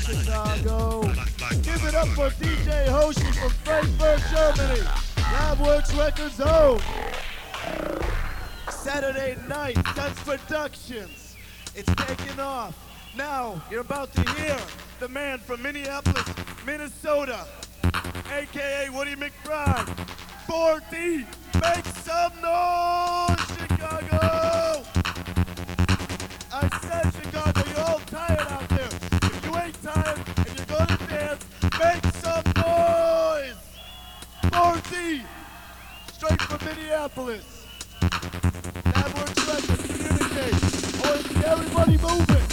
Chicago. Give it up for DJ Hoshi from Frankfurt, Germany. Labworks Records Home. Saturday night, Guts Productions. It's taking off. Now, you're about to hear the man from Minneapolis, Minnesota, aka Woody McBride. 4D, make some noise, Chicago! I said, Chicago, 4D, straight from Minneapolis. That works Communiqué. See everybody moving.